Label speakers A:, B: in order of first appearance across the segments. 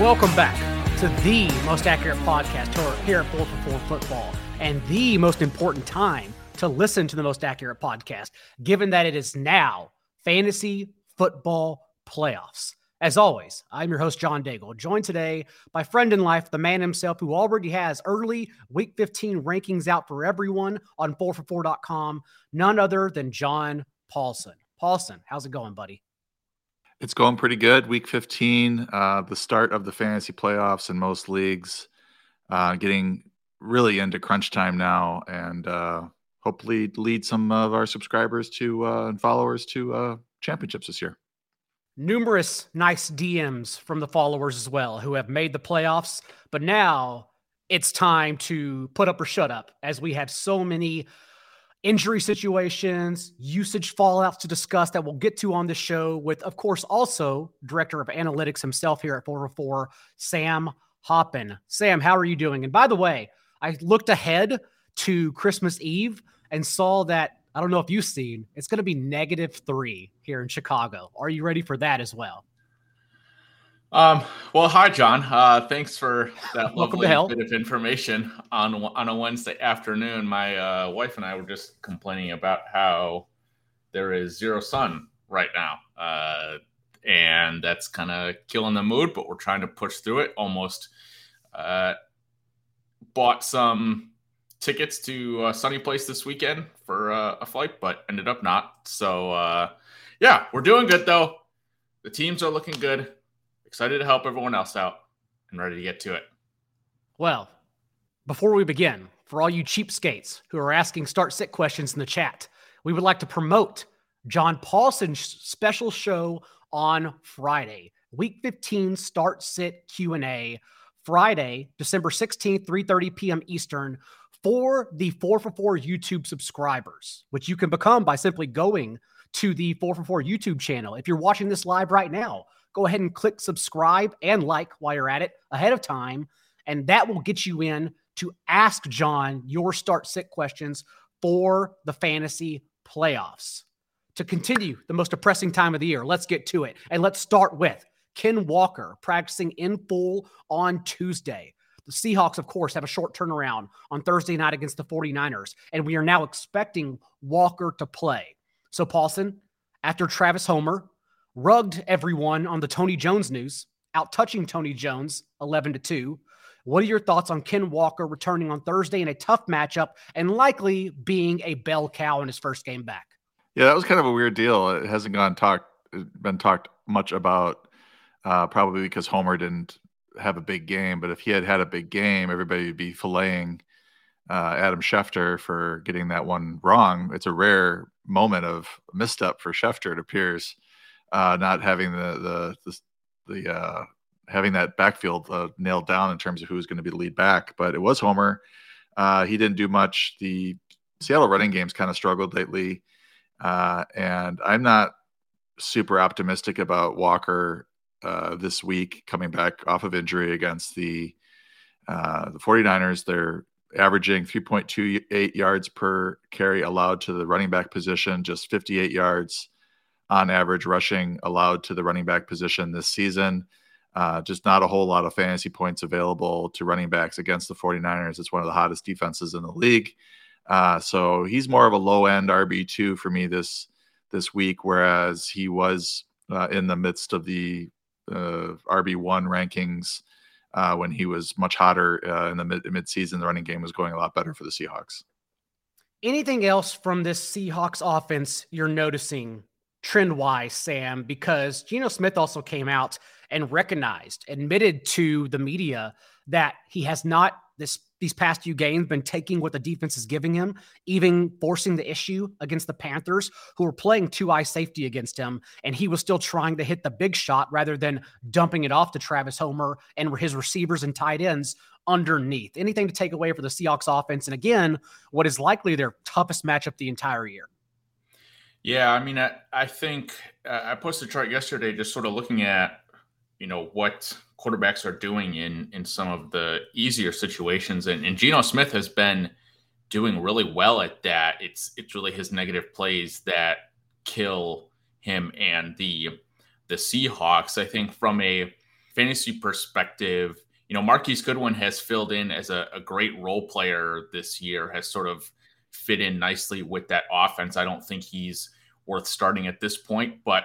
A: Welcome back to the most accurate podcast here at 4 for 4 Football and the most important time to listen to the most accurate podcast, given that it is now fantasy football playoffs. As always, I'm your host, John Daigle, joined today by friend in life, the man himself who already has early week 15 rankings out for everyone on 4for4.com, none other than John Paulsen. Paulsen, how's it going, buddy?
B: It's going pretty good. Week 15, uh, the start of the fantasy playoffs in most leagues, uh, getting really into crunch time now, and uh, hopefully lead some of our subscribers to uh, and followers to uh, championships this year.
A: Numerous nice DMs from the followers as well who have made the playoffs, but now it's time to put up or shut up as we have so many injury situations, usage fallouts to discuss that we'll get to on the show with, of course, also director of analytics himself here at 404, Sam Hoppen. Sam, how are you doing? And by the way, I looked ahead to Christmas Eve and saw that I don't know if you've seen it's going to be negative three here in Chicago. Are you ready for that as well?
C: Um, well, hi, John. Uh, thanks for that lovely bit of information on on a Wednesday afternoon. My uh, wife and I were just complaining about how there is zero sun right now, uh, and that's kind of killing the mood. But we're trying to push through it. Almost uh, bought some tickets to a sunny place this weekend for uh, a flight, but ended up not. So uh, yeah, we're doing good though. The teams are looking good excited to help everyone else out and ready to get to it.
A: Well, before we begin, for all you cheapskates who are asking start sit questions in the chat, we would like to promote John Paulsen's special show on Friday, week 15 start sit Q&A, Friday, December 16th, 3:30 p.m. Eastern for the 4 for 4 YouTube subscribers, which you can become by simply going to the 4 for 4 YouTube channel. If you're watching this live right now, go ahead and click subscribe and like while you're at it ahead of time. And that will get you in to ask John your start sit questions for the fantasy playoffs. To continue the most depressing time of the year, let's get to it. And let's start with Ken Walker practicing in full on Tuesday. The Seahawks, of course, have a short turnaround on Thursday night against the 49ers, and we are now expecting Walker to play. So, Paulsen, after Travis Homer rugged everyone on the Tony Jones news, out touching Tony Jones 11 to 2. What are your thoughts on Ken Walker returning on Thursday in a tough matchup and likely being a bell cow in his first game back?
B: Yeah, that was kind of a weird deal. It hasn't gone talked been talked much about uh, probably because Homer didn't have a big game. But if he had had a big game, everybody would be filleting uh, Adam Schefter for getting that one wrong. It's a rare moment of misstep for Schefter, it appears uh, not having the the the, the uh, having that backfield uh, nailed down in terms of who's going to be the lead back. But it was Homer. Uh, he didn't do much. The Seattle running games kind of struggled lately, uh, and I'm not super optimistic about Walker uh, this week coming back off of injury against the the 49ers. They're averaging 3.28 yards per carry allowed to the running back position, just 58 yards on average rushing allowed to the running back position this season. Uh, just not a whole lot of fantasy points available to running backs against the 49ers. It's one of the hottest defenses in the league. Uh, so he's more of a low end RB2 for me this this week, whereas he was uh, in the midst of the uh, RB1 rankings uh, when he was much hotter uh, in the mid midseason. The running game was going a lot better for the Seahawks.
A: Anything else from this Seahawks offense you're noticing trend wise, Sam, because Geno Smith also came out and recognized, admitted to the media that he has not this these past few games been taking what the defense is giving him, even forcing the issue against the Panthers, who were playing two high safety against him, and he was still trying to hit the big shot rather than dumping it off to Travis Homer and his receivers and tight ends underneath. Anything to take away for the Seahawks offense, and again, what is likely their toughest matchup the entire year.
C: Yeah, I mean, I, I think uh, I posted a chart yesterday just sort of looking at, you know, what quarterbacks are doing in in some of the easier situations, and, and Geno Smith has been doing really well at that. It's it's really his negative plays that kill him and the the Seahawks. I think from a fantasy perspective, you know, Marquise Goodwin has filled in as a, a great role player this year, has sort of fit in nicely with that offense. I don't think he's worth starting at this point, but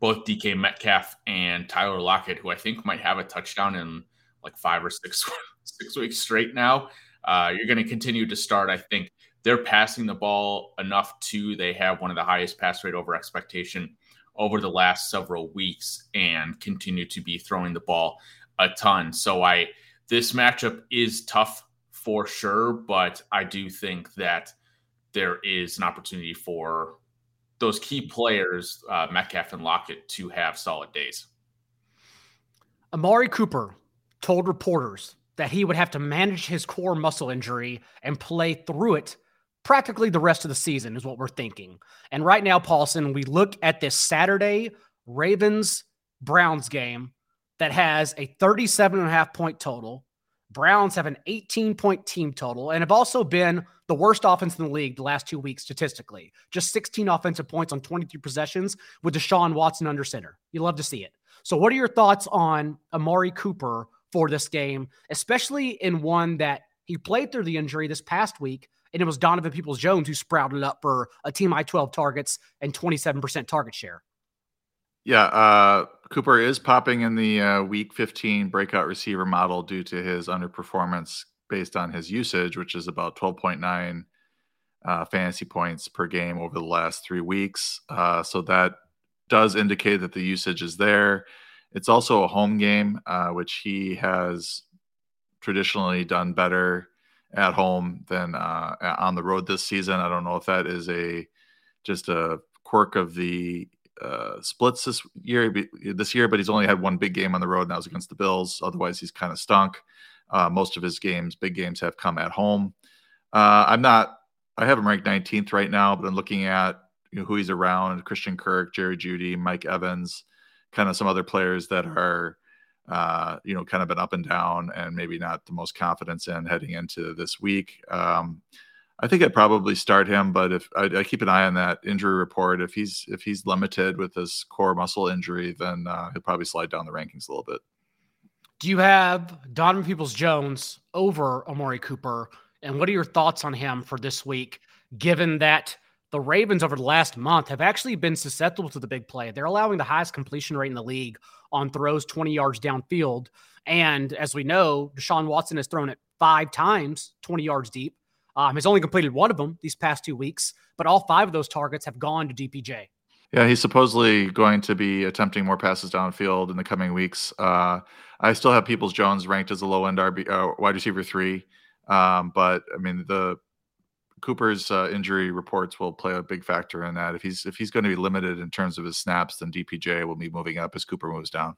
C: both DK Metcalf and Tyler Lockett, who I think might have a touchdown in like five or six six weeks straight now, uh, you're going to continue to start. I think they're passing the ball enough too. They have one of the highest pass rate over expectation over the last several weeks and continue to be throwing the ball a ton. So I this matchup is tough for sure, but I do think that there is an opportunity for those key players, uh, Metcalf and Lockett, to have solid days.
A: Amari Cooper told reporters that he would have to manage his core muscle injury and play through it practically the rest of the season, is what we're thinking. And right now, Paulsen, we look at this Saturday Ravens Browns game that has a 37 and a half point total. Browns have an 18 point team total and have also been the worst offense in the league the last two weeks statistically. Just 16 offensive points on 23 possessions with Deshaun Watson under center. You love to see it. So, what are your thoughts on Amari Cooper for this game, especially in one that he played through the injury this past week, and it was Donovan Peoples Jones who sprouted up for a team I 12 targets and 27% target share?
B: Yeah, uh, Cooper is popping in the uh, week 15 breakout receiver model due to his underperformance based on his usage, which is about 12.9 uh, fantasy points per game over the last three weeks. Uh, so that does indicate that the usage is there. It's also a home game, uh, which he has traditionally done better at home than uh, on the road this season. I don't know if that is a just a quirk of the uh, splits this year. This year, but he's only had one big game on the road, and that was against the Bills. Otherwise, he's kind of stunk. Uh, most of his games, big games, have come at home. Uh, I'm not. I have him ranked 19th right now, but I'm looking at you know, who he's around: Christian Kirk, Jerry Jeudy, Mike Evans, kind of some other players that are uh, you know, kind of been up and down and maybe not the most confidence in heading into this week. Um, I think I'd probably start him, but if I, I, keep an eye on that injury report, if he's if he's limited with his core muscle injury, then uh, he'll probably slide down the rankings a little bit.
A: Do you have Donovan Peoples Jones over Amari Cooper? And what are your thoughts on him for this week, given that the Ravens over the last month have actually been susceptible to the big play? They're allowing the highest completion rate in the league on throws 20 yards downfield. And as we know, Deshaun Watson has thrown it five times 20 yards deep. Um, has only completed one of them these past two weeks, but all five of those targets have gone to DPJ.
B: Yeah, he's supposedly going to be attempting more passes downfield in the coming weeks. Uh, I still have Peoples Jones ranked as a low end RB uh, wide receiver three, um, but I mean the Cooper's uh, injury reports will play a big factor in that. If he's if he's going to be limited in terms of his snaps, then DPJ will be moving up as Cooper moves down.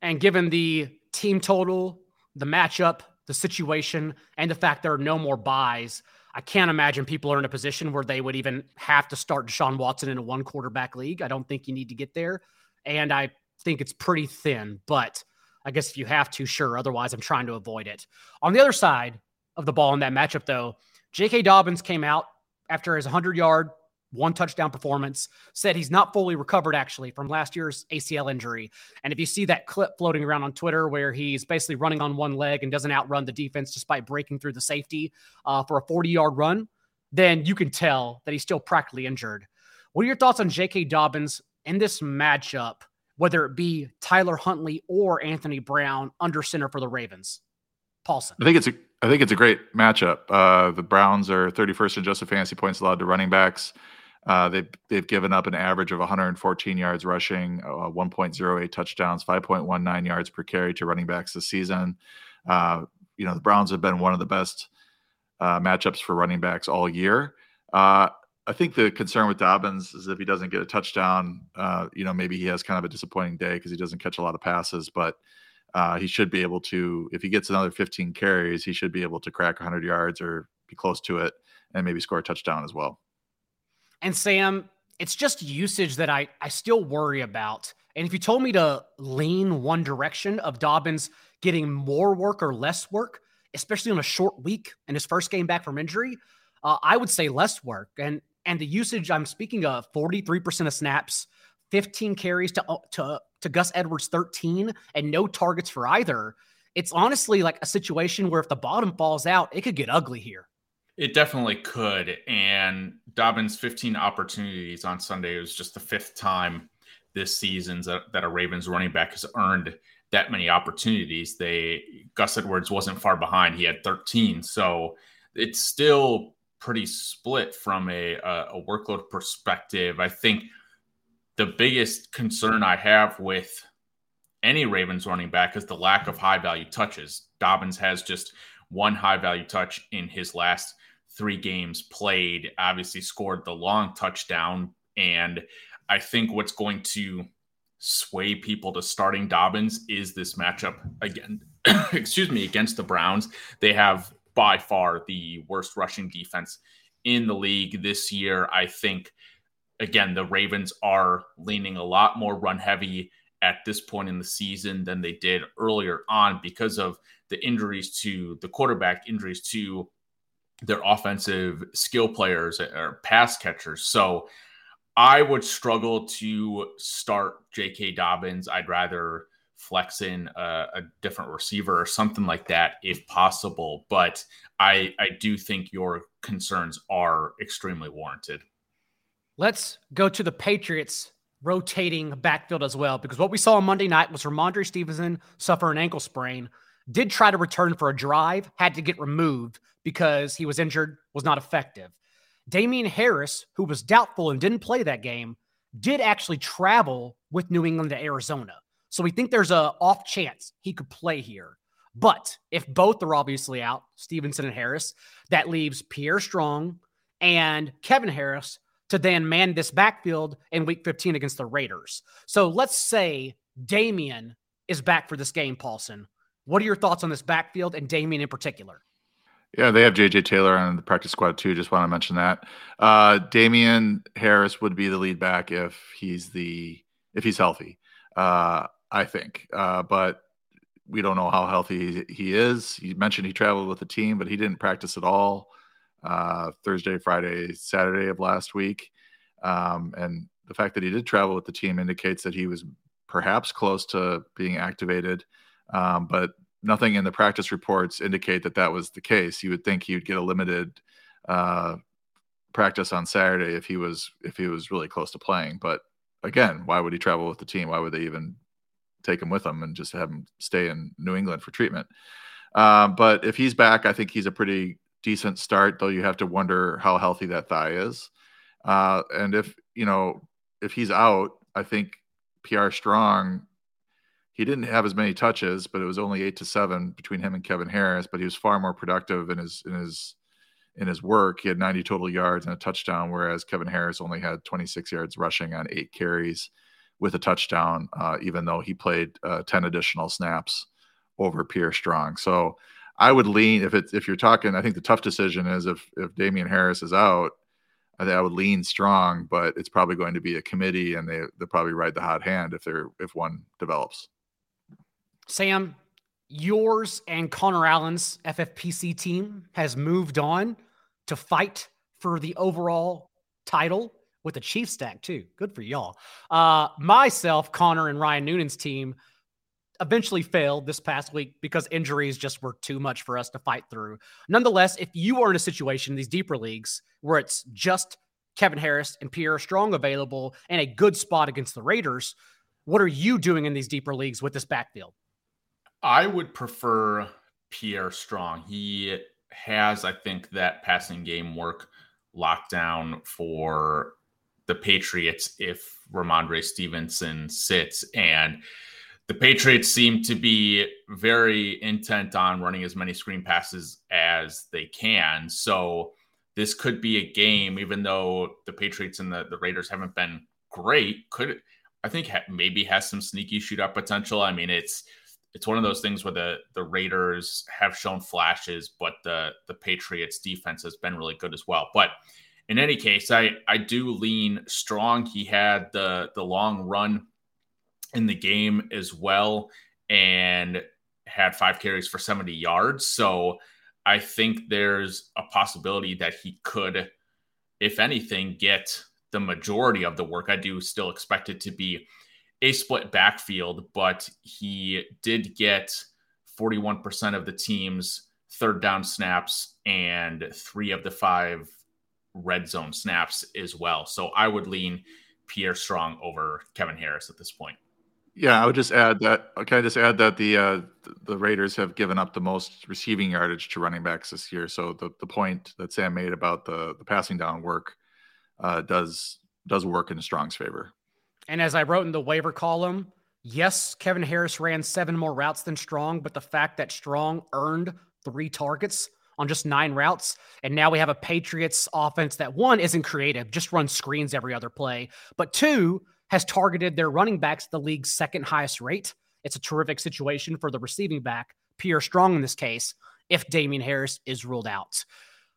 A: And given the team total, the matchup, the situation, and the fact there are no more byes, I can't imagine people are in a position where they would even have to start Deshaun Watson in a one quarterback league. I don't think you need to get there. And I think it's pretty thin, but I guess if you have to, sure. Otherwise, I'm trying to avoid it. On the other side of the ball in that matchup, though, J.K. Dobbins came out after his 100 yard, one touchdown performance, said he's not fully recovered actually from last year's ACL injury. And if you see that clip floating around on Twitter where he's basically running on one leg and doesn't outrun the defense despite breaking through the safety uh, for a 40 yard run, then you can tell that he's still practically injured. What are your thoughts on J.K. Dobbins in this matchup, whether it be Tyler Huntley or Anthony Brown under center for the Ravens? Paulsen.
B: I think it's a I think it's a great matchup. Uh, the Browns are 31st in adjusted fantasy points allowed to running backs. Uh, they've they've given up an average of 114 yards rushing, uh, 1.08 touchdowns, 5.19 yards per carry to running backs this season. Uh, you know the Browns have been one of the best uh, matchups for running backs all year. Uh, I think the concern with Dobbins is if he doesn't get a touchdown, uh, you know maybe he has kind of a disappointing day because he doesn't catch a lot of passes, but he should be able to, if he gets another 15 carries, he should be able to crack 100 yards or be close to it and maybe score a touchdown as well.
A: And Sam, it's just usage that I, I still worry about. And if you told me to lean one direction of Dobbins getting more work or less work, especially on a short week and his first game back from injury, uh, I would say less work. And and the usage I'm speaking of, 43% of snaps, 15 carries to, to to Gus Edwards 13 and no targets for either, it's honestly like a situation where if the bottom falls out, it could get ugly here.
C: It definitely could. And Dobbins' 15 opportunities on Sunday was just the fifth time this season that a Ravens running back has earned that many opportunities. They Gus Edwards wasn't far behind; he had 13. So it's still pretty split from a, a workload perspective. I think the biggest concern I have with any Ravens running back is the lack of high value touches. Dobbins has just one high value touch in his last three games played, obviously scored the long touchdown. And I think what's going to sway people to starting Dobbins is this matchup again, excuse me, against the Browns. They have by far the worst rushing defense in the league this year. I think, again, the Ravens are leaning a lot more run heavy at this point in the season than they did earlier on because of the injuries to the quarterback, injuries to their offensive skill players or pass catchers. So I would struggle to start J.K. Dobbins. I'd rather flex in a, a, different receiver or something like that if possible. But I I do think your concerns are extremely warranted.
A: Let's go to the Patriots rotating backfield as well, because what we saw on Monday night was Rhamondre Stevenson suffer an ankle sprain, did try to return for a drive, had to get removed because he was injured, was not effective. Damien Harris, who was doubtful and didn't play that game, did actually travel with New England to Arizona. So we think there's a off chance he could play here. But if both are obviously out, Stevenson and Harris, that leaves Pierre Strong and Kevin Harris to then man this backfield in week 15 against the Raiders. So let's say Damien is back for this game, Paulsen. What are your thoughts on this backfield and Damien in particular?
B: Yeah, they have JJ Taylor on the practice squad too. Just want to mention that. Uh, Damien Harris would be the lead back if he's the if he's healthy. Uh, I think, uh, but we don't know how healthy he is. He mentioned he traveled with the team, but he didn't practice at all uh, Thursday, Friday, Saturday of last week. Um, and the fact that he did travel with the team indicates that he was perhaps close to being activated. Um, but nothing in the practice reports indicate that that was the case. You would think he would get a limited uh, practice on Saturday if he was if he was really close to playing. But again, why would he travel with the team? Why would they even take him with them and just have him stay in New England for treatment? Uh, but if he's back, I think he's a pretty decent start. Though you have to wonder how healthy that thigh is. Uh, and if you know if he's out, I think Pierre Strong he didn't have as many touches, but it was only eight to seven between him and Kevin Harris. But he was far more productive in his in his in his work. He had 90 total yards and a touchdown, whereas Kevin Harris only had 26 yards rushing on eight carries with a touchdown, uh, even though he played uh, 10 additional snaps over Pierre Strong. So I would lean if it's if you're talking. I think the tough decision is if if Damien Harris is out. I think I would lean strong, but it's probably going to be a committee, and they they'll probably ride the hot hand if they're if one develops.
A: Sam, yours and Connor Allen's FFPC team has moved on to fight for the overall title with the Chiefs stack too. Good for y'all. Uh, myself, Connor, and Ryan Noonan's team eventually failed this past week because injuries just were too much for us to fight through. Nonetheless, if you are in a situation in these deeper leagues where it's just Kevin Harris and Pierre Strong available and a good spot against the Raiders, what are you doing in these deeper leagues with this backfield?
C: I would prefer Pierre Strong. He has, I think, that passing game work locked down for the Patriots if Rhamondre Stevenson sits. And the Patriots seem to be very intent on running as many screen passes as they can. So this could be a game, even though the Patriots and the, the Raiders haven't been great, could I think ha- maybe has some sneaky shootout potential. I mean, it's it's one of those things where the the Raiders have shown flashes, but the the Patriots defense has been really good as well. But in any case, I I do lean strong. He had the the long run in the game as well, and had five carries for 70 yards. So I think there's a possibility that he could, if anything, get the majority of the work. I do still expect it to be a split backfield, but he did get 41% of the team's third down snaps and three of the five red zone snaps as well. So I would lean Pierre Strong over Kevin Harris at this point.
B: Yeah, I would just add that. Can I just add that the uh, the Raiders have given up the most receiving yardage to running backs this year. So the, the point that Sam made about the the passing down work uh, does does work in Strong's favor.
A: And as I wrote in the waiver column, yes, Kevin Harris ran seven more routes than Strong, but the fact that Strong earned three targets on just nine routes, and now we have a Patriots offense that one isn't creative, just runs screens every other play, but two has targeted their running backs the league's second highest rate. It's a terrific situation for the receiving back, Pierre Strong in this case, if Damien Harris is ruled out.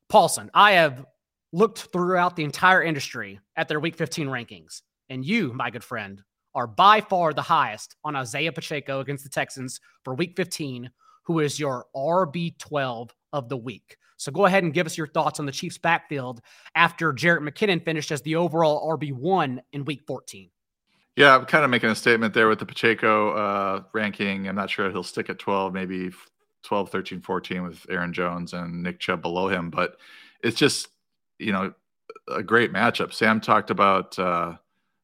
A: Paulsen, I have looked throughout the entire industry at their week 15 rankings, and you, my good friend, are by far the highest on Isiah Pacheco against the Texans for week 15, who is your RB12 of the week. So go ahead and give us your thoughts on the Chiefs' backfield after Jerick McKinnon finished as the overall RB1 in week 14.
B: Yeah, I'm kind of making a statement there with the Pacheco uh, ranking. I'm not sure he'll stick at 12, maybe 12, 13, 14 with Aaron Jones and Nick Chubb below him. But it's just, you know, a great matchup. Sam talked about uh,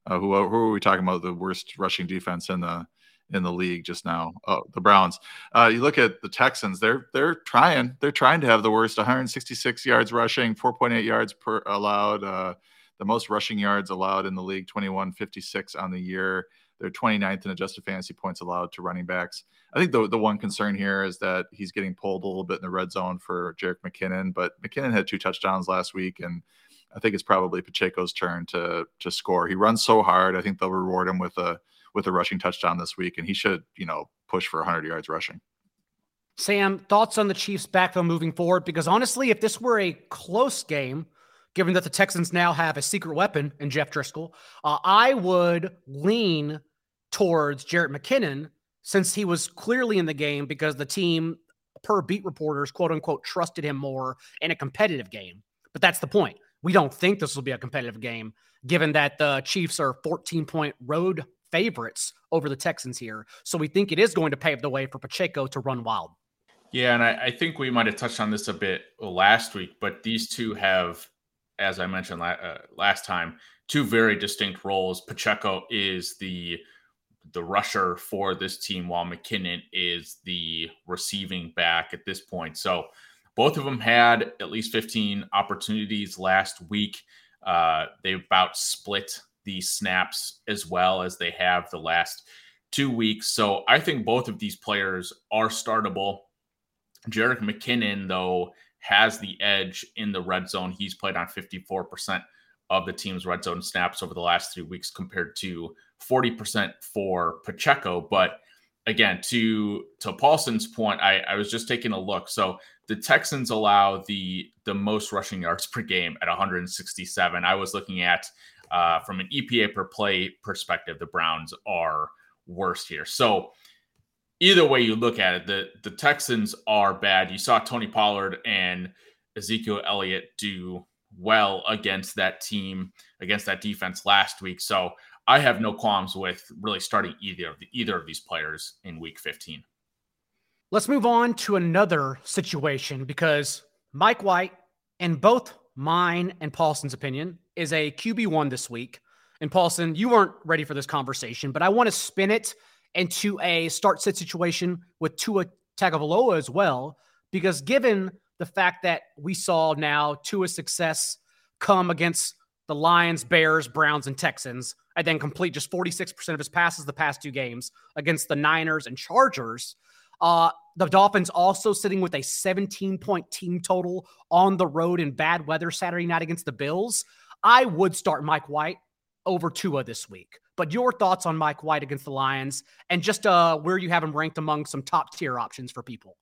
B: uh, who, who are we talking about? The worst rushing defense in the in the league just now. Oh, the Browns. Uh, you look at the Texans; they're they're trying they're trying to have the worst 166 yards rushing, 4.8 yards per allowed. Uh, the most rushing yards allowed in the league, 2156 on the year. They're 29th in adjusted fantasy points allowed to running backs. I think the, the one concern here is that he's getting pulled a little bit in the red zone for Jerick McKinnon, but McKinnon had two touchdowns last week, and I think it's probably Pacheco's turn to to score. He runs so hard. I think they'll reward him with a with a rushing touchdown this week, and he should, you know, push for 100 yards rushing.
A: Sam, thoughts on the Chiefs' backfield moving forward? Because honestly, if this were a close game, given that the Texans now have a secret weapon in Jeff Driskel, uh, I would lean towards Jerick McKinnon since he was clearly in the game because the team, per beat reporters, quote unquote, trusted him more in a competitive game. But that's the point. We don't think this will be a competitive game, given that the Chiefs are 14 point road favorites over the Texans here. So we think it is going to pave the way for Pacheco to run wild.
C: Yeah, and I, I think we might have touched on this a bit last week, but these two have as I mentioned la- uh, last time, two very distinct roles. Pacheco is the the rusher for this team, while McKinnon is the receiving back at this point. So both of them had at least 15 opportunities last week. Uh, they about split the snaps as well as they have the last two weeks. So I think both of these players are startable. Jerick McKinnon, though, has the edge in the red zone. He's played on 54% of the team's red zone snaps over the last three weeks compared to 40% for Pacheco. But again, to to Paulsen's point, I, I was just taking a look. So the Texans allow the the most rushing yards per game at 167. I was looking at uh, from an EPA per play perspective, the Browns are worst here. So either way you look at it, the the Texans are bad. You saw Tony Pollard and Ezekiel Elliott do well against that team, against that defense last week. So I have no qualms with really starting either of the, either of these players in week 15.
A: Let's move on to another situation because Mike White, in both mine and Paulsen's opinion, is a QB1 this week. And Paulsen, you weren't ready for this conversation, but I want to spin it into a start sit situation with Tua Tagovailoa as well, because given the fact that we saw now Tua's success come against the Lions, Bears, Browns, and Texans, and then complete just 46% of his passes the past two games against the Niners and Chargers. Uh, the Dolphins also sitting with a 17 point team total on the road in bad weather Saturday night against the Bills. I would start Mike White over Tua this week. But your thoughts on Mike White against the Lions and just uh, where you have him ranked among some top tier options for people.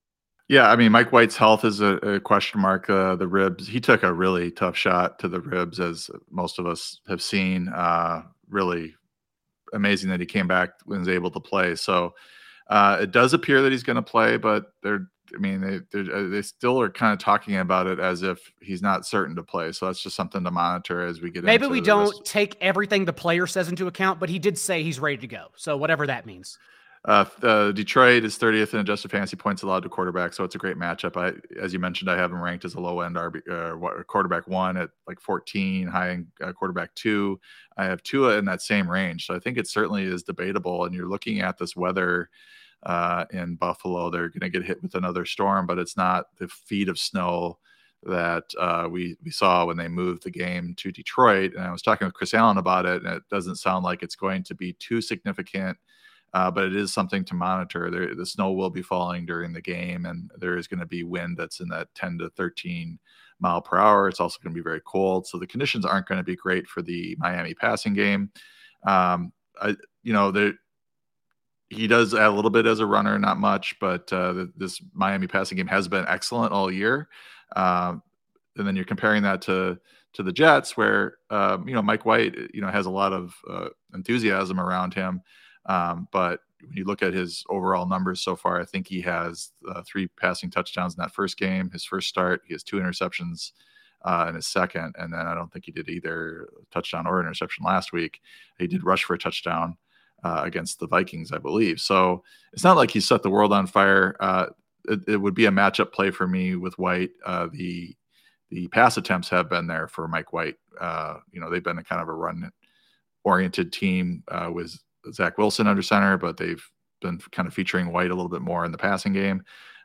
B: Yeah, I mean, Mike White's health is a, a question mark. Uh, the ribs, he took a really tough shot to the ribs, as most of us have seen. Uh, really amazing that he came back and was able to play. So, Uh, it does appear that he's going to play, but they're I mean, they uh, they still are kind of talking about it as if he's not certain to play. So that's just something to monitor as we get.
A: Maybe we don't rest. take everything the player says into account, but he did say he's ready to go. So whatever that means.
B: Uh, uh, Detroit is 30th in adjusted fantasy points allowed to quarterback, so it's a great matchup. I, as you mentioned, I have him ranked as a low end RB, uh, quarterback one at like 14, high end uh, quarterback two. I have Tua in that same range, so I think it certainly is debatable. And you're looking at this weather uh, in Buffalo. They're going to get hit with another storm, but it's not the feet of snow that uh, we we saw when they moved the game to Detroit. And I was talking with Chris Allen about it, and it doesn't sound like it's going to be too significant. Uh, but it is something to monitor. There, the snow will be falling during the game, and there is going to be wind that's in that 10 to 13 mile per hour. It's also going to be very cold, so the conditions aren't going to be great for the Miami passing game. Um, I, you know, there he does a little bit as a runner, not much, but uh, this Miami passing game has been excellent all year. Um, and then you're comparing that to to the Jets, where um, you know Mike White, you know, has a lot of uh, enthusiasm around him, um, but when you look at his overall numbers so far, I think he has uh, three passing touchdowns in that first game. His first start, he has two interceptions uh, in his second, and then I don't think he did either touchdown or interception last week. He did rush for a touchdown uh, against the Vikings, I believe. So it's not like he set the world on fire. Uh, it, it, would be a matchup play for me with White. Uh, the the pass attempts have been there for Mike White. Uh, you know, they've been a kind of a run oriented team uh, with Zach Wilson under center, but they've been kind of featuring White a little bit more in the passing game.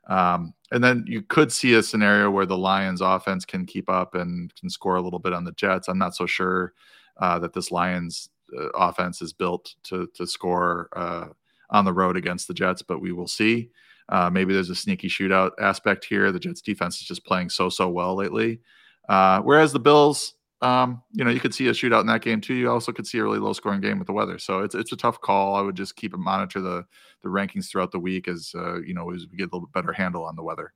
B: Um, and then you could see a scenario where the Lions offense can keep up and can score a little bit on the Jets. I'm not so sure uh, that this Lions uh, offense is built to to score uh, on the road against the Jets, but we will see. Uh, maybe there's a sneaky shootout aspect here. The Jets defense is just playing so so well lately. Uh, whereas the Bills, um, you know, you could see a shootout in that game too. You also could see a really low scoring game with the weather. So it's it's a tough call. I would just keep and monitor the the rankings throughout the week as uh, you know as we get a little better handle on the weather.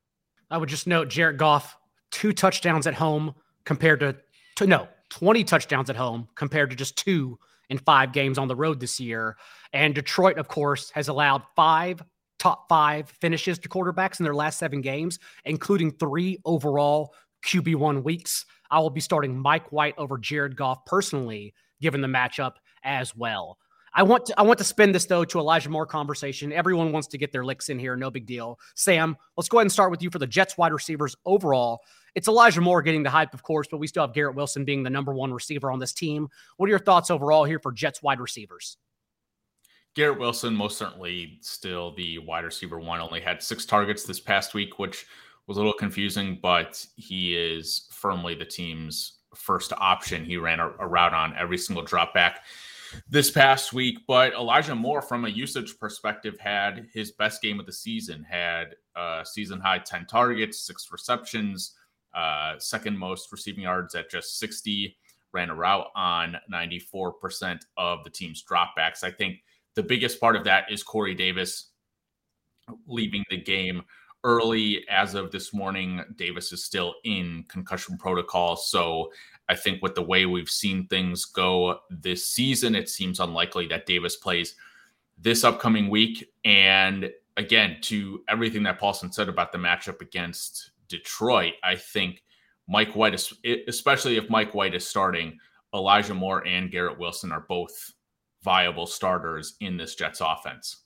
A: I would just note Jared Goff two touchdowns at home compared to, to no 20 touchdowns at home compared to just two in five games on the road this year. And Detroit, of course, has allowed five top five finishes to quarterbacks in their last seven games, including three overall QB1 weeks. I will be starting Mike White over Jared Goff personally, given the matchup as well. I want to I want to spin this though to Elijah Moore conversation. Everyone wants to get their licks in here, no big deal. Sam, let's go ahead and start with you for the Jets wide receivers overall. It's Elijah Moore getting the hype, of course, but we still have Garrett Wilson being the number one receiver on this team. What are your thoughts overall here for Jets wide receivers?
C: Garrett Wilson, most certainly still the wide receiver one, only had six targets this past week, which was a little confusing, but he is firmly the team's first option. He ran a, a route on every single drop back this past week. But Elijah Moore, from a usage perspective, had his best game of the season, had a season high 10 targets, six receptions, uh, second most receiving yards at just 60, ran a route on 94% of the team's dropbacks. I think the biggest part of that is Corey Davis leaving the game early. As of this morning, Davis is still in concussion protocol. So I think with the way we've seen things go this season, it seems unlikely that Davis plays this upcoming week. And again, to everything that Paulson said about the matchup against Detroit, I think Mike White, especially if Mike White is starting, Elijah Moore and Garrett Wilson are both viable starters in this Jets offense.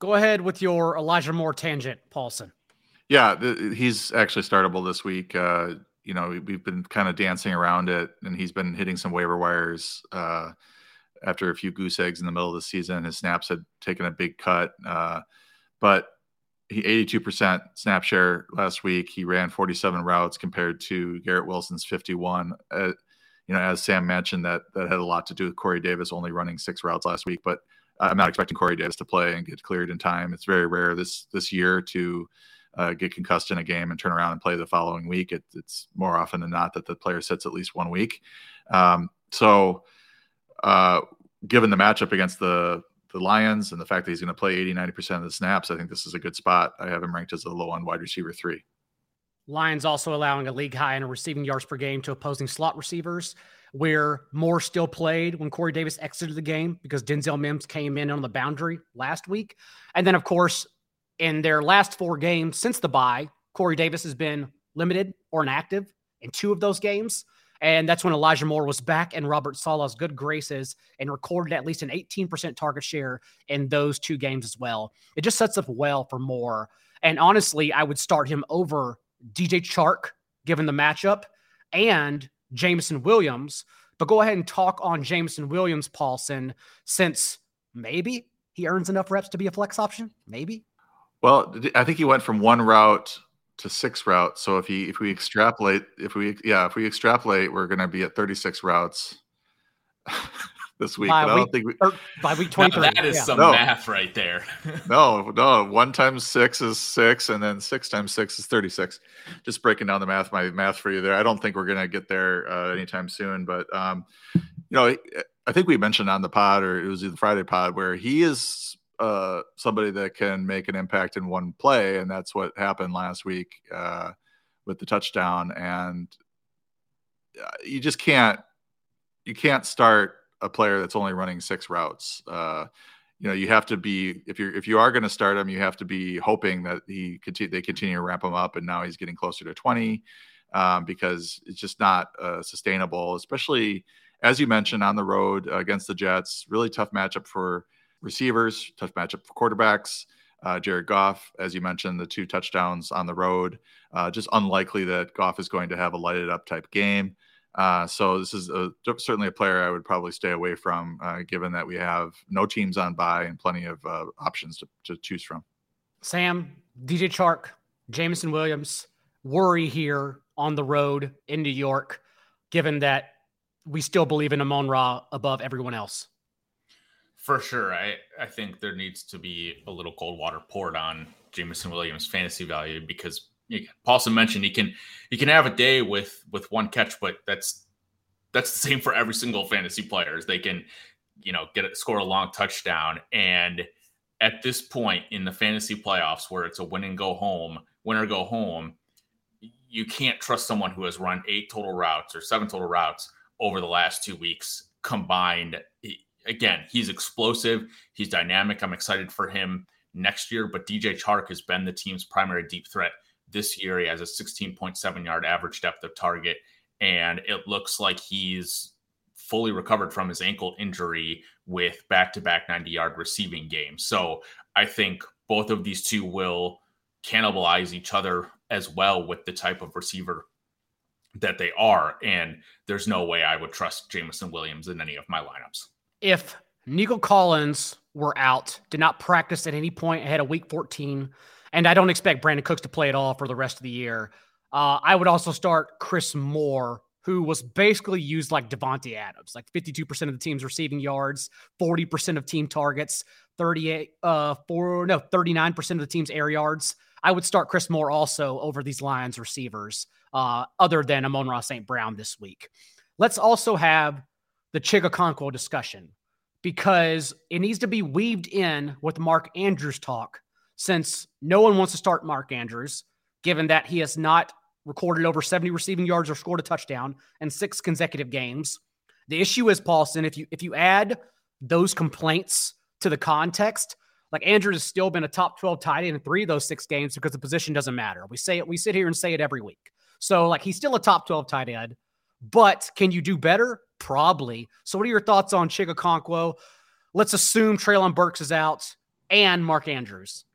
A: Go ahead with your Elijah Moore tangent, Paulsen.
B: Yeah, th- he's actually startable this week. Uh, you know, we've been kind of dancing around it, and he's been hitting some waiver wires uh, after a few goose eggs in the middle of the season. His snaps had taken a big cut, uh, but he 82% snap share last week. He ran 47 routes compared to Garrett Wilson's 51. Uh, you know, as Sam mentioned, that that had a lot to do with Corey Davis only running six routes last week. But I'm not expecting Corey Davis to play and get cleared in time. It's very rare this this year to uh, get concussed in a game and turn around and play the following week. It, it's more often than not that the player sits at least one week. Um, so, uh, given the matchup against the the Lions and the fact that he's going to play 80, 90% of the snaps, I think this is a good spot. I have him ranked as a low on wide receiver three.
A: Lions also allowing a league high in receiving yards per game to opposing slot receivers. Where Moore still played when Corey Davis exited the game because Denzel Mims came in on the boundary last week. And then, of course, in their last four games since the bye, Corey Davis has been limited or inactive in two of those games. And that's when Elijah Moore was back in Robert Saleh's good graces and recorded at least an 18% target share in those two games as well. It just sets up well for Moore. And honestly, I would start him over DJ Chark, given the matchup, and Jameson Williams. But go ahead and talk on Jameson Williams, Paulsen, since maybe he earns enough reps to be a flex option. Maybe.
B: Well, I think he went from one route to six routes. So if he if we extrapolate, if we yeah, if we extrapolate, we're going to be at 36 routes. this week.
A: By, week, we, by week 23.
C: that is yeah. some no. math right there.
B: no, no. One times six is six, and then six times six is 36. Just breaking down the math, my math for you there. I don't think we're going to get there uh, anytime soon, but, um, you know, I think we mentioned on the pod, or it was the Friday pod, where he is uh, somebody that can make an impact in one play. And that's what happened last week uh, with the touchdown. And uh, you just can't, you can't start a player that's only running six routes. Uh, you know, you have to be if you're if you are going to start him, you have to be hoping that he continue they continue to ramp him up, and now he's getting closer to twenty um, because it's just not uh, sustainable, especially as you mentioned on the road against the Jets. Really tough matchup for receivers, tough matchup for quarterbacks. Uh, Jared Goff, as you mentioned, the two touchdowns on the road. Uh, just unlikely that Goff is going to have a lighted up type game. Uh, so this is a, certainly a player I would probably stay away from, uh, given that we have no teams on bye and plenty of uh, options to, to, choose from.
A: Sam, DJ Chark, Jameson Williams, worry here on the road in New York, given that we still believe in Amon Ra above everyone else.
C: For sure, I I think there needs to be a little cold water poured on Jameson Williams' fantasy value because Paulsen mentioned he can he can have a day with with one catch, but that's that's the same for every single fantasy players. They can, you know, get it, score a long touchdown. And at this point in the fantasy playoffs, where it's a win and go home, win or go home, you can't trust someone who has run eight total routes or seven total routes over the last two weeks combined. again, he's explosive. He's dynamic. I'm excited for him next year. But DJ Chark has been the team's primary deep threat this year. He has a 16.7 yard average depth of target, and it looks like he's fully recovered from his ankle injury with back to back 90 yard receiving games. So I think both of these two will cannibalize each other as well with the type of receiver that they are. And there's no way I would trust Jameson Williams in any of my lineups.
A: If Nico Collins were out, did not practice at any point ahead of week 14, and I don't expect Brandin Cooks to play at all for the rest of the year. Uh, I would also start Chris Moore, who was basically used like Davante Adams, like 52% of the team's receiving yards, 40% of team targets, 38, uh, four, no, 39% of the team's air yards. I would start Chris Moore also over these Lions receivers, uh, other than Amon Ra St. Brown this week. Let's also have the Chig Okonkwo discussion because it needs to be weaved in with Mark Andrews talk since no one wants to start Mark Andrews, given that he has not recorded over 70 receiving yards or scored a touchdown in six consecutive games. The issue is, Paulsen, if you if you add those complaints to the context, like Andrews has still been a top 12 tight end in three of those six games because the position doesn't matter. We say it, we sit here and say it every week. So like he's still a top 12 tight end, but can you do better? Probably. So what are your thoughts on Chig Okonkwo? Let's assume Treylon Burks is out and Mark Andrews.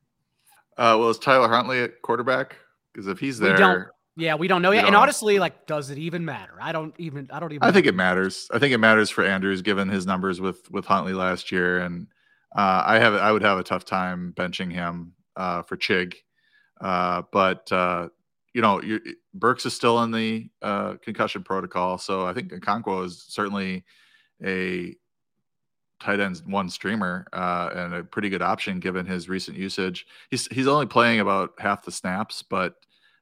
B: Uh, well, is Tyler Huntley at quarterback? Because if he's there,
A: yeah, we don't know yet. And honestly, like, does it even matter? I don't even. I don't even.
B: I think it matters. I think it matters for Andrews given his numbers with with Huntley last year, and uh, I have I would have a tough time benching him uh, for Chig. Uh, but uh, you know, Burks is still in the uh, concussion protocol, so I think Okonkwo is certainly a tight ends one streamer uh, and a pretty good option given his recent usage. He's he's only playing about half the snaps, but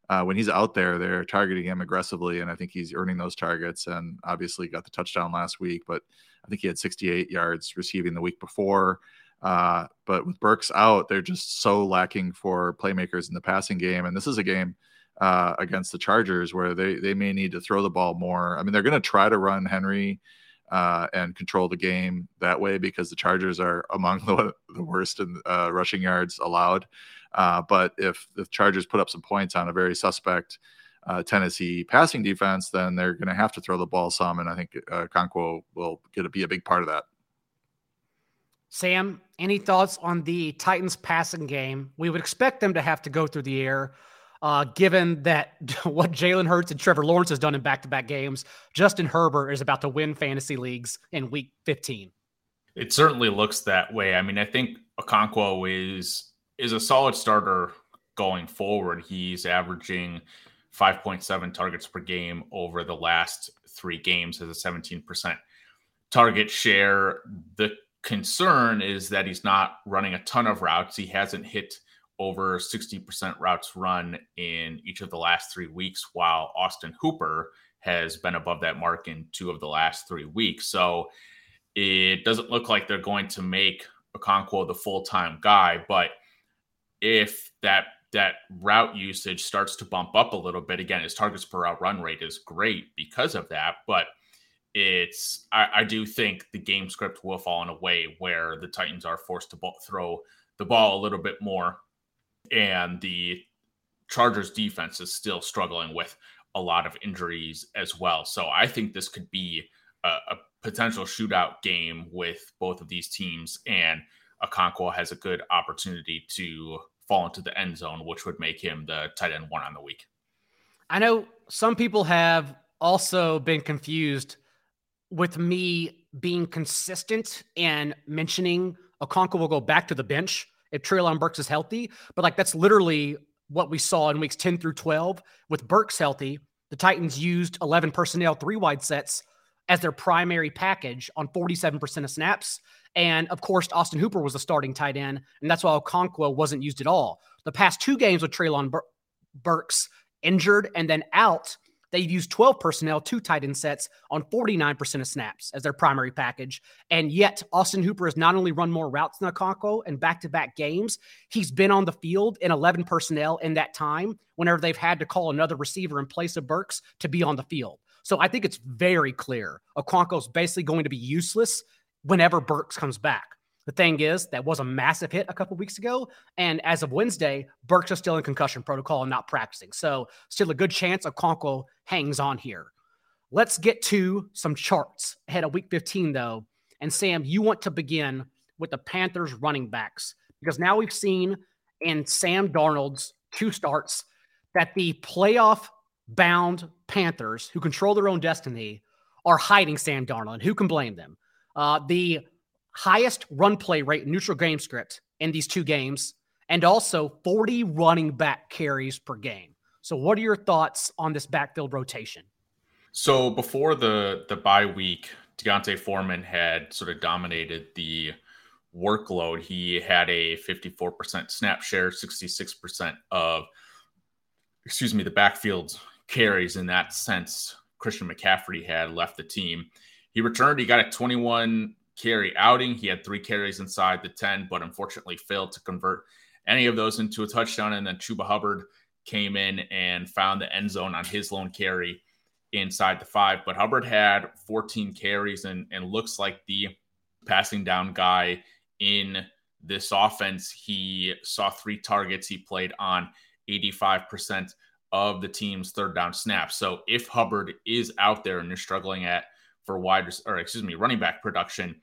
B: uh, when he's out there, they're targeting him aggressively, and I think he's earning those targets. And obviously, got the touchdown last week, but I think he had 68 yards receiving the week before. Uh, but with Burks out, they're just so lacking for playmakers in the passing game, and this is a game uh, against the Chargers, where they they may need to throw the ball more. I mean, they're going to try to run Henry uh, and control the game that way because the Chargers are among the, the worst in uh, rushing yards allowed. Uh, but if the Chargers put up some points on a very suspect uh, Tennessee passing defense, then they're going to have to throw the ball some, and I think uh, Okonkwo will get to be a big part of that.
A: Sam, any thoughts on the Titans passing game? We would expect them to have to go through the air uh, given that what Jalen Hurts and Trevor Lawrence has done in back to back games, Justin Herbert is about to win fantasy leagues in week 15.
C: It certainly looks that way. I mean, I think Okonkwo is is a solid starter going forward. He's averaging 5.7 targets per game over the last three games as a 17% target share. The concern is that he's not running a ton of routes. He hasn't hit over 60% routes run in each of the last three weeks, while Austin Hooper has been above that mark in two of the last three weeks. So it doesn't look like they're going to make Okonkwo the full time guy. But if that that route usage starts to bump up a little bit, again, his targets per route run rate is great because of that. But it's I, I do think the game script will fall in a way where the Titans are forced to throw the ball a little bit more and the Chargers defense is still struggling with a lot of injuries as well. So I think this could be a, a potential shootout game with both of these teams, and Okonkwo has a good opportunity to fall into the end zone, which would make him the tight end one on the week.
A: I know some people have also been confused with me being consistent and mentioning Okonkwo will go back to the bench if Treylon Burks is healthy. But like that's literally what we saw in weeks 10 through 12. With Burks healthy, the Titans used 11 personnel, three wide sets as their primary package on 47% of snaps. And of course, Austin Hooper was the starting tight end, and that's why Okonkwo wasn't used at all. The past two games with Treylon Bur- Burks injured and then out, They've used 12 personnel, two tight end sets on 49% of snaps as their primary package. And yet, Austin Hooper has not only run more routes than Okonkwo in back to back games, he's been on the field in 11 personnel in that time whenever they've had to call another receiver in place of Burks to be on the field. So I think it's very clear Okonkwo's basically going to be useless whenever Burks comes back. The thing is, that was a massive hit a couple weeks ago. And as of Wednesday, Burks is still in concussion protocol and not practicing. So, still a good chance Okonkwo hangs on here. Let's get to some charts ahead of week 15, though. And Sam, you want to begin with the Panthers running backs because now we've seen in Sam Darnold's two starts that the playoff bound Panthers, who control their own destiny, are hiding Sam Darnold. Who can blame them? Uh, the highest run play rate neutral game script in these two games, and also 40 running back carries per game. So, what are your thoughts on this backfield rotation?
C: So, before the the bye week, D'Onta Foreman had sort of dominated the workload. He had a 54% snap share, 66% of, excuse me, the backfield carries in that sense. Christian McCaffrey had left the team. He returned. He got a 21 carry outing. He had three carries inside the 10, but unfortunately failed to convert any of those into a touchdown. And then Chuba Hubbard came in and found the end zone on his lone carry inside the five. But Hubbard had 14 carries and, and looks like the passing down guy in this offense. He saw three targets. He played on 85% of the team's third down snaps. So if Hubbard is out there and you're struggling at for wide or excuse me running back production.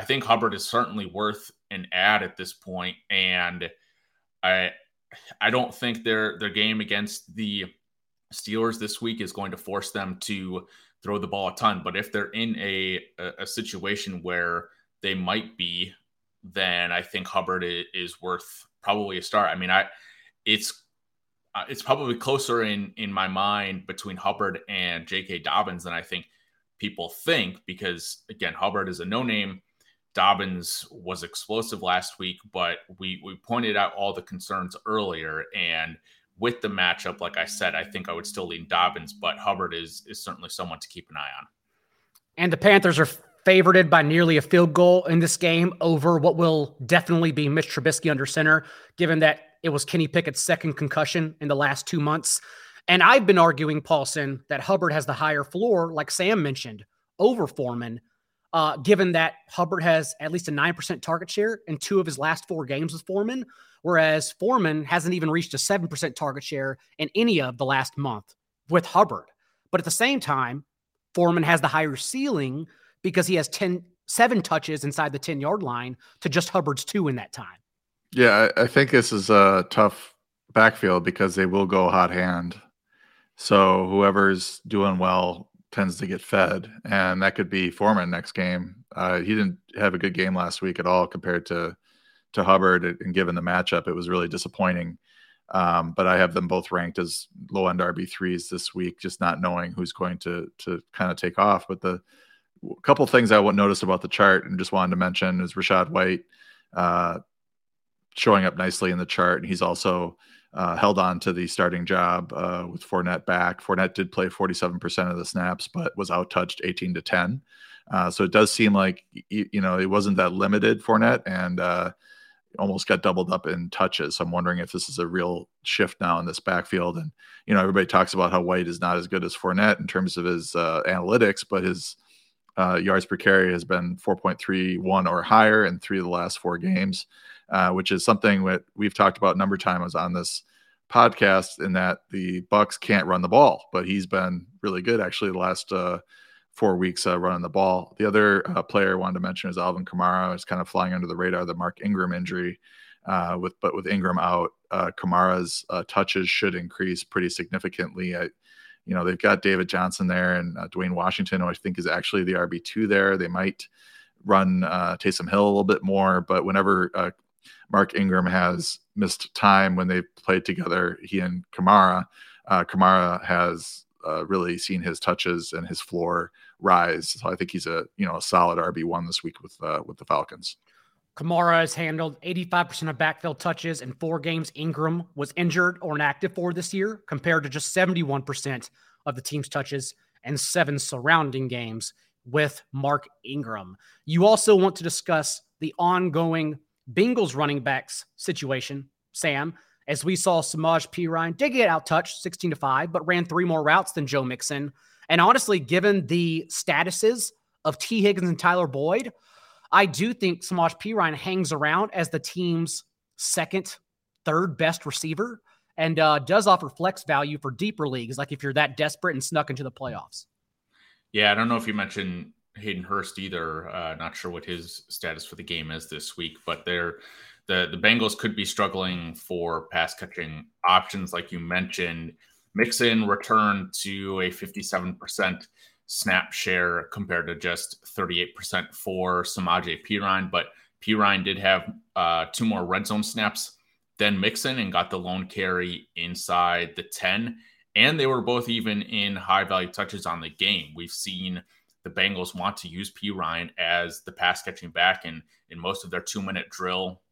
C: I think Hubbard is certainly worth an ad at this point, and I I don't think their their game against the Steelers this week is going to force them to throw the ball a ton. But if they're in a a, situation where they might be, then I think Hubbard is worth probably a start. I mean, I it's uh, it's probably closer in in my mind between Hubbard and J.K. Dobbins than I think people think because again, Hubbard is a no name. Dobbins was explosive last week, but we we pointed out all the concerns earlier and with the matchup, like I said, I think I would still lean Dobbins, but Hubbard is is certainly someone to keep an eye on.
A: And the Panthers are favored by nearly a field goal in this game over what will definitely be Mitch Trubisky under center, given that it was Kenny Pickett's second concussion in the last two months. And I've been arguing, Paulsen, that Hubbard has the higher floor, like Sam mentioned, over Foreman, uh, given that Hubbard has at least a 9% target share in two of his last four games with Foreman, whereas Foreman hasn't even reached a 7% target share in any of the last month with Hubbard. But at the same time, Foreman has the higher ceiling because he has 10, seven touches inside the 10 yard line to just Hubbard's two in that time.
B: Yeah, I, I think this is a tough backfield because they will go hot hand. So whoever's doing well tends to get fed, and that could be Foreman next game. Uh, he didn't have a good game last week at all compared to to Hubbard, and given the matchup, it was really disappointing. Um, but I have them both ranked as low end RB threes this week, just not knowing who's going to to kind of take off. But the couple things I noticed about the chart and just wanted to mention is Rachaad White uh, showing up nicely in the chart, and he's also uh, held on to the starting job uh, with Fournette back. Fournette did play 47% of the snaps, but was out touched 18 to 10. Uh, so it does seem like you, know it wasn't that limited Fournette, and uh, almost got doubled up in touches. So I'm wondering if this is a real shift now in this backfield. And you know everybody talks about how White is not as good as Fournette in terms of his uh, analytics, but his yards per carry has been 4.31 or higher in three of the last four games uh, which is something that we've talked about a number of times on this podcast. In that the Bucs can't run the ball, but he's been really good actually the last uh, four weeks uh, running the ball. The other uh, player I wanted to mention is Alvin Kamara. Is kind of flying under the radar. The Mark Ingram injury. Uh, with but with Ingram out, Kamara's touches should increase pretty significantly. I, you know, they've got David Johnson there and uh, Dwayne Washington, who I think is actually the RB two there. They might run uh, Taysom Hill a little bit more, but whenever uh, Mark Ingram has missed time when they played together. He and Kamara. Uh, Kamara has uh, really seen his touches and his floor rise. So I think he's a you know a solid RB one this week with uh, with the Falcons.
A: Kamara has handled 85% of backfield touches in four games. Ingram was injured or inactive for this year, compared to just 71% of the team's touches and seven surrounding games with Mark Ingram. You also want to discuss the ongoing Bengals running backs situation, Sam, as we saw Samaje Perine did get out touched 16 to 5, but ran three more routes than Joe Mixon. And honestly, given the statuses of Tee Higgins and Tyler Boyd, I do think Samaje Perine hangs around as the team's second, third best receiver and uh, does offer flex value for deeper leagues, like if you're that desperate and snuck into the playoffs.
C: Yeah, I don't know if you mentioned Hayden Hurst either. Uh, not sure what his status for the game is this week, but they're the the Bengals could be struggling for pass catching options, like you mentioned. Mixon returned to a 57% snap share compared to just 38% for Samaje Perine, but Perine did have uh, two more red zone snaps than Mixon and got the lone carry inside the 10. And they were both even in high value touches on the game. We've seen the Bengals want to use Perine as the pass catching back, and in most of their two minute drill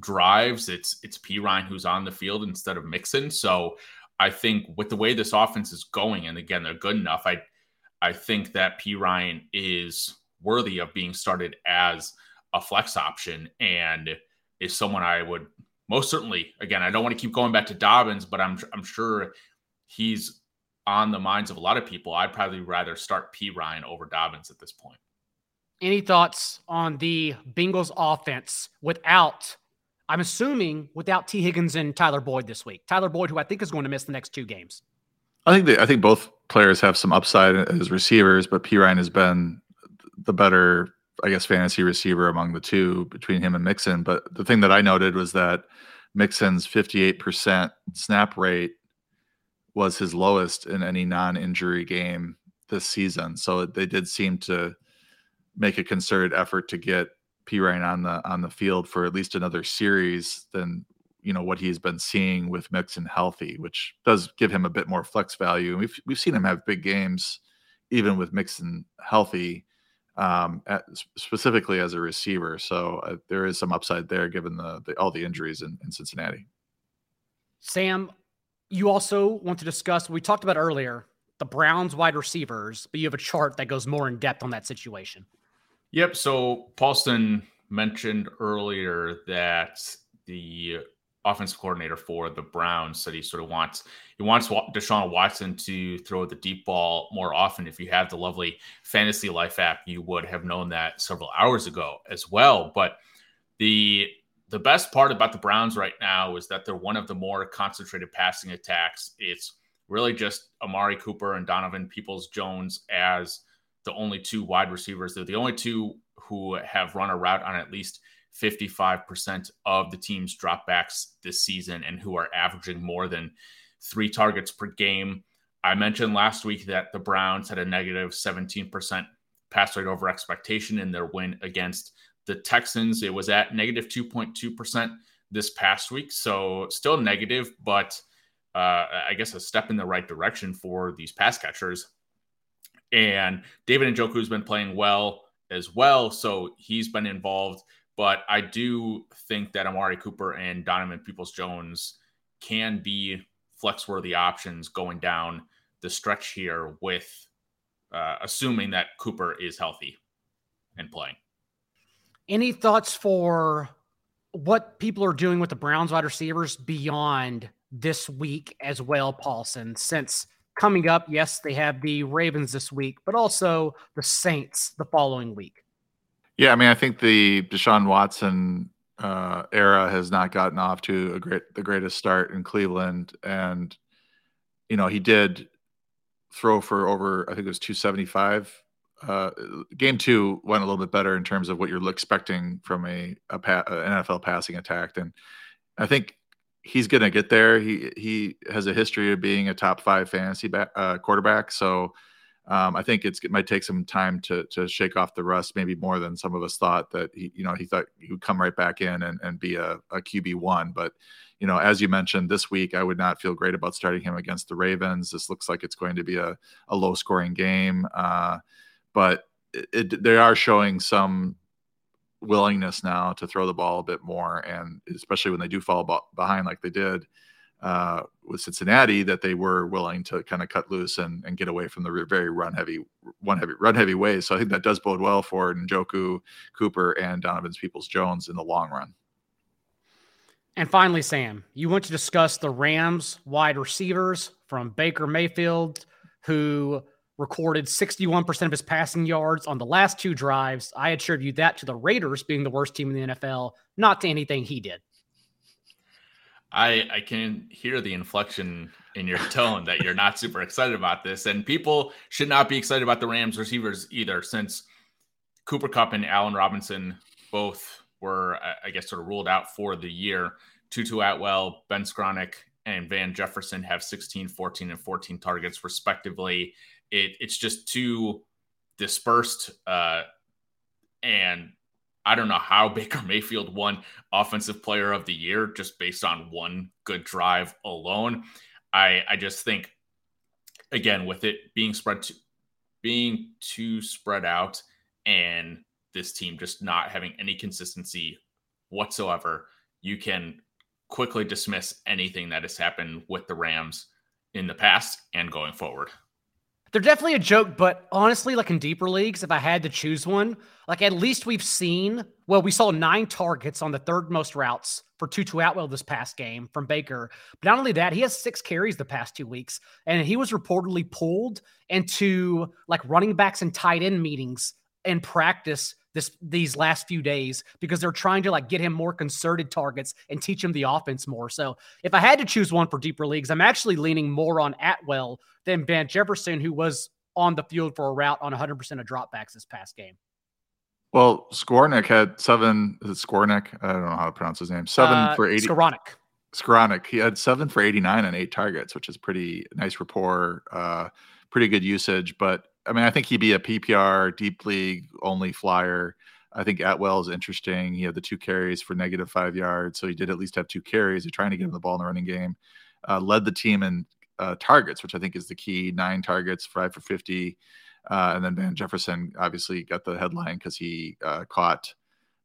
C: drives, it's it's Perine who's on the field instead of Mixon. So I think with the way this offense is going, and again they're good enough, I I think that Perine is worthy of being started as a flex option and is someone I would most certainly. Again, I don't want to keep going back to Dobbins, but I'm I'm sure he's on the minds of a lot of people, I'd probably rather start Perine over Dobbins at this point.
A: Any thoughts on the Bengals offense without, I'm assuming, without Tee Higgins and Tyler Boyd this week? Tyler Boyd, who I think is going to miss the next two games.
B: I think they, I think both players have some upside as receivers, but Perine has been the better, I guess, fantasy receiver among the two between him and Mixon. But the thing that I noted was that Mixon's 58% snap rate was his lowest in any non-injury game this season. So they did seem to make a concerted effort to get Perine on the on the field for at least another series than you know what he's been seeing with Mixon healthy, which does give him a bit more flex value. And we've we've seen him have big games even with Mixon healthy, um, at, specifically as a receiver. So uh, there is some upside there given the, the all the injuries in, in Cincinnati.
A: Sam, you also want to discuss, we talked about earlier, the Browns wide receivers, but you have a chart that goes more in depth on that situation.
C: Yep. So Paulsen mentioned earlier that the offensive coordinator for the Browns, said he sort of wants he wants Deshaun Watson to throw the deep ball more often. If you have the lovely Fantasy Life app, you would have known that several hours ago as well. But the the best part about the Browns right now is that they're one of the more concentrated passing attacks. It's really just Amari Cooper and Donovan Peoples Jones as the only two wide receivers. They're the only two who have run a route on at least 55% of the team's dropbacks this season and who are averaging more than three targets per game. I mentioned last week that the Browns had a negative 17% pass rate over expectation in their win against the Texans. It was at negative 2.2% this past week. So still negative, but uh, I guess a step in the right direction for these pass catchers. And David Njoku's been playing well as well. So he's been involved. But I do think that Amari Cooper and Donovan Peoples Jones can be flex worthy options going down the stretch here with uh, assuming that Cooper is healthy and playing.
A: Any thoughts for what people are doing with the Browns wide receivers beyond this week as well, Paulsen? Since coming up, yes, they have the Ravens this week, but also the Saints the following week.
B: Yeah, I mean, I think the Deshaun Watson uh, era has not gotten off to a great the greatest start in Cleveland, and you know he did throw for over I think it was 275 uh, game two went a little bit better in terms of what you're expecting from a, a pa- an NFL passing attack, and I think he's going to get there. He he has a history of being a top five fantasy ba- uh, quarterback, so um, I think it might take some time to to shake off the rust, maybe more than some of us thought that he you know he thought he would come right back in and, and be a, a QB one, but you know, as you mentioned this week, I would not feel great about starting him against the Ravens. This looks like it's going to be a, a low scoring game. Uh, but it, it, they are showing some willingness now to throw the ball a bit more, and especially when they do fall behind like they did uh, with Cincinnati, that they were willing to kind of cut loose and, and get away from the very run heavy, one heavy, run heavy ways. So I think that does bode well for Njoku, Cooper, and Donovan's Peoples Jones in the long run.
A: And finally, Sam, you want to discuss the Rams wide receivers from Baker Mayfield, who recorded 61% of his passing yards on the last two drives. I attribute that to the Raiders being the worst team in the NFL, not to anything he did.
C: I I can hear the inflection in your tone that you're not super excited about this, and people should not be excited about the Rams receivers either, since Cooper Kupp and Allen Robinson both were, I guess, sort of ruled out for the year. Tutu Atwell, Ben Skowronek, and Van Jefferson have 16, 14, and 14 targets respectively it, it's just too dispersed. Uh, and I don't know how Baker Mayfield won Offensive Player of the Year just based on one good drive alone. I I just think again with it being spread to being too spread out and this team just not having any consistency whatsoever, you can quickly dismiss anything that has happened with the Rams in the past and going forward.
A: They're definitely a joke, but honestly, like in deeper leagues, if I had to choose one, like at least we've seen, well, we saw nine targets on the third most routes for Tutu Atwell this past game from Baker. But not only that, he has six carries the past two weeks, and he was reportedly pulled into like running backs and tight end meetings and practice this these last few days because they're trying to like get him more concerted targets and teach him the offense more. So if I had to choose one for deeper leagues, I'm actually leaning more on Atwell than Van Jefferson, who was on the field for a route on 100% of dropbacks this past game.
B: Well, Skowronek had seven. Is it Skowronek? I don't know how to pronounce his name. Seven uh, for 80.
A: Skowronek.
B: Skowronek. He had seven for 89 and eight targets, which is pretty nice rapport, uh, pretty good usage. But I mean, I think he'd be a PPR deep league only flyer. I think Atwell is interesting. He had the two carries for negative five yards, so he did at least have two carries. They're trying to get him the ball in the running game. Uh, led the team in uh, targets, which I think is the key. Nine targets, five for fifty, uh, and then Van Jefferson obviously got the headline because he uh, caught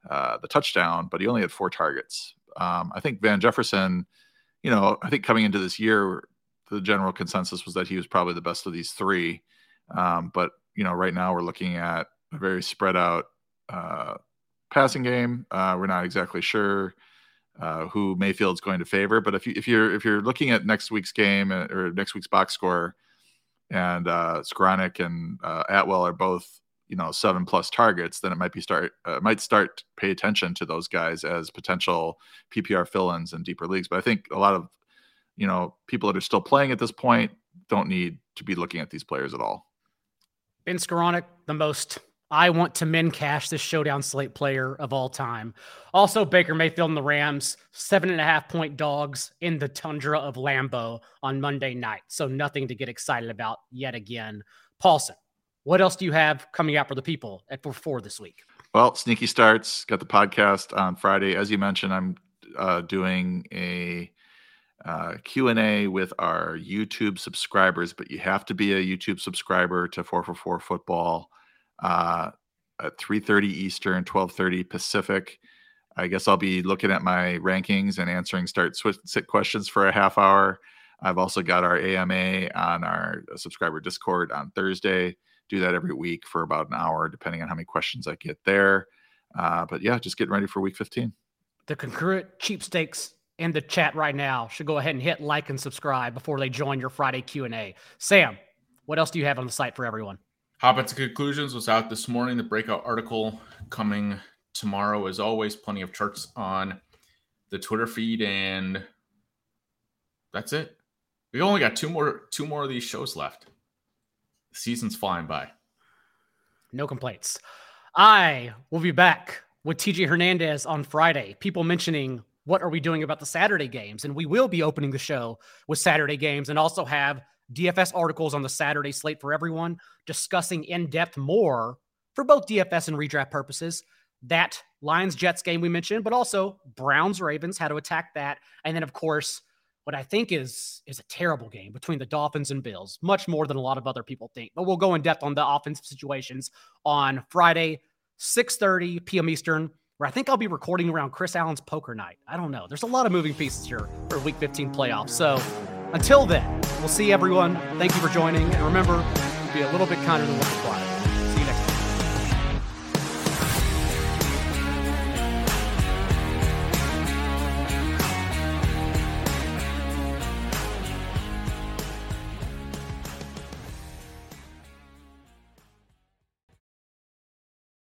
B: uh, the touchdown, but he only had four targets. Um, I think Van Jefferson, you know, I think coming into this year, the general consensus was that he was probably the best of these three. Um, but you know, right now we're looking at a very spread out uh, passing game. Uh, we're not exactly sure uh, who Mayfield's going to favor. But if you if you're if you're looking at next week's game uh, or next week's box score, and uh, Skowronek and uh, Atwell are both you know seven plus targets, then it might be start uh, might start pay attention to those guys as potential PPR fill-ins in deeper leagues. But I think a lot of you know people that are still playing at this point don't need to be looking at these players at all.
A: Ben Skowronek, the most I want to min cash this showdown slate player of all time. Also, Baker Mayfield and the Rams, seven and a half point dogs in the tundra of Lambeau on Monday night. So, nothing to get excited about yet again. Paulsen, what else do you have coming out for the people at four this week?
B: Well, sneaky starts. Got the podcast on Friday. As you mentioned, I'm uh, doing a uh, q&a with our youtube subscribers but you have to be a youtube subscriber to 4for4 football uh, at 3.30 eastern 12.30 pacific. I guess i'll be looking at my rankings and answering start switch sit questions for a half hour. I've also got our ama on our subscriber discord on thursday. Do that every week for about an hour depending on how many questions i get there. Uh, but yeah just getting ready for week 15
A: the concurrent cheap stakes in the chat right now should go ahead and hit like and subscribe before they join your friday q&a sam what else do you have on the site for everyone
C: Hoppen to Conclusions was out this morning. The breakout article coming tomorrow, as always. Plenty of charts on the Twitter feed, and that's it. We only got two more two more of these shows left. The season's flying by.
A: No complaints. I will be back with TJ Hernandez on Friday. People mentioning what are we doing about the Saturday games, and we will be opening the show with Saturday games, and also have DFS articles on the Saturday slate for everyone, discussing in depth more for both DFS and redraft purposes. That Lions Jets game we mentioned, but also Browns Ravens, how to attack that. And then, of course, what I think is is a terrible game between the Dolphins and Bills, much more than a lot of other people think. But we'll go in depth on the offensive situations on Friday, 6:30 p.m. Eastern, where I think I'll be recording around Chris Allen's poker night. I don't know. There's a lot of moving pieces here for Week 15 playoffs. So until then, we'll see everyone. Thank you for joining. And remember, be a little bit kinder than what required.